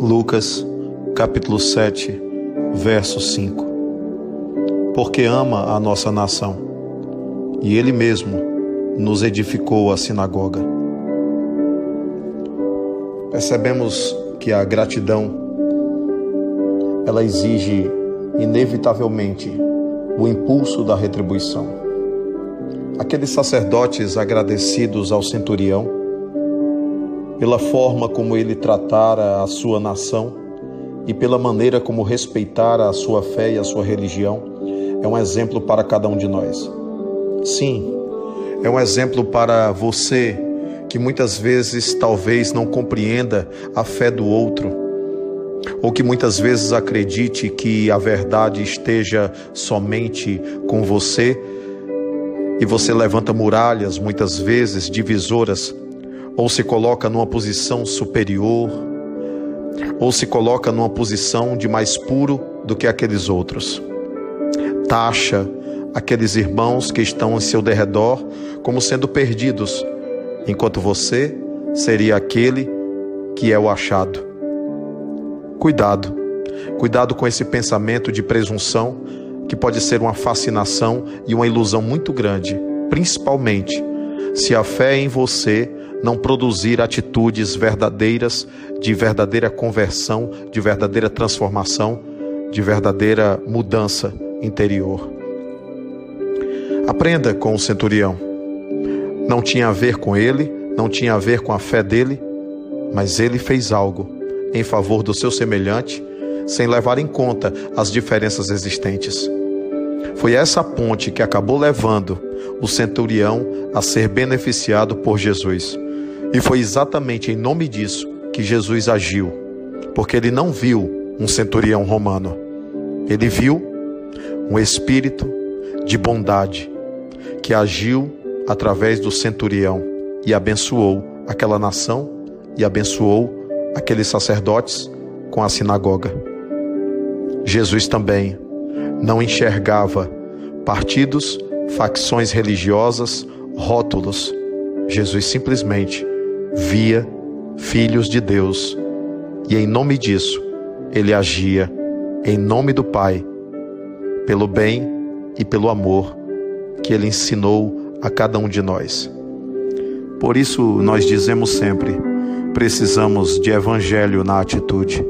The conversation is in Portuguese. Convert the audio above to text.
Lucas, capítulo 7, verso 5. Porque ama a nossa nação, e Ele mesmo nos edificou a sinagoga. Percebemos que a gratidão ela exige inevitavelmente o impulso da retribuição. Aqueles sacerdotes agradecidos ao centurião pela forma como ele tratara a sua nação e pela maneira como respeitara a sua fé e a sua religião, é um exemplo para cada um de nós. Sim, é um exemplo para você que muitas vezes talvez não compreenda a fé do outro, ou que muitas vezes acredite que a verdade esteja somente com você e você levanta muralhas, muitas vezes divisoras ou se coloca numa posição superior, ou se coloca numa posição de mais puro do que aqueles outros. Taxa aqueles irmãos que estão em seu derredor como sendo perdidos, enquanto você seria aquele que é o achado. Cuidado, cuidado com esse pensamento de presunção que pode ser uma fascinação e uma ilusão muito grande, principalmente se a fé em você não produzir atitudes verdadeiras, de verdadeira conversão, de verdadeira transformação, de verdadeira mudança interior. Aprenda com o centurião. Não tinha a ver com ele, não tinha a ver com a fé dele, mas ele fez algo em favor do seu semelhante, sem levar em conta as diferenças existentes. Foi essa ponte que acabou levando o centurião a ser beneficiado por Jesus. E foi exatamente em nome disso que Jesus agiu, porque ele não viu um centurião romano, ele viu um espírito de bondade que agiu através do centurião e abençoou aquela nação e abençoou aqueles sacerdotes com a sinagoga. Jesus também não enxergava partidos, facções religiosas, rótulos. Jesus simplesmente via filhos de Deus e, em nome disso, ele agia em nome do Pai, pelo bem e pelo amor que ele ensinou a cada um de nós. Por isso, nós dizemos sempre: precisamos de evangelho na atitude.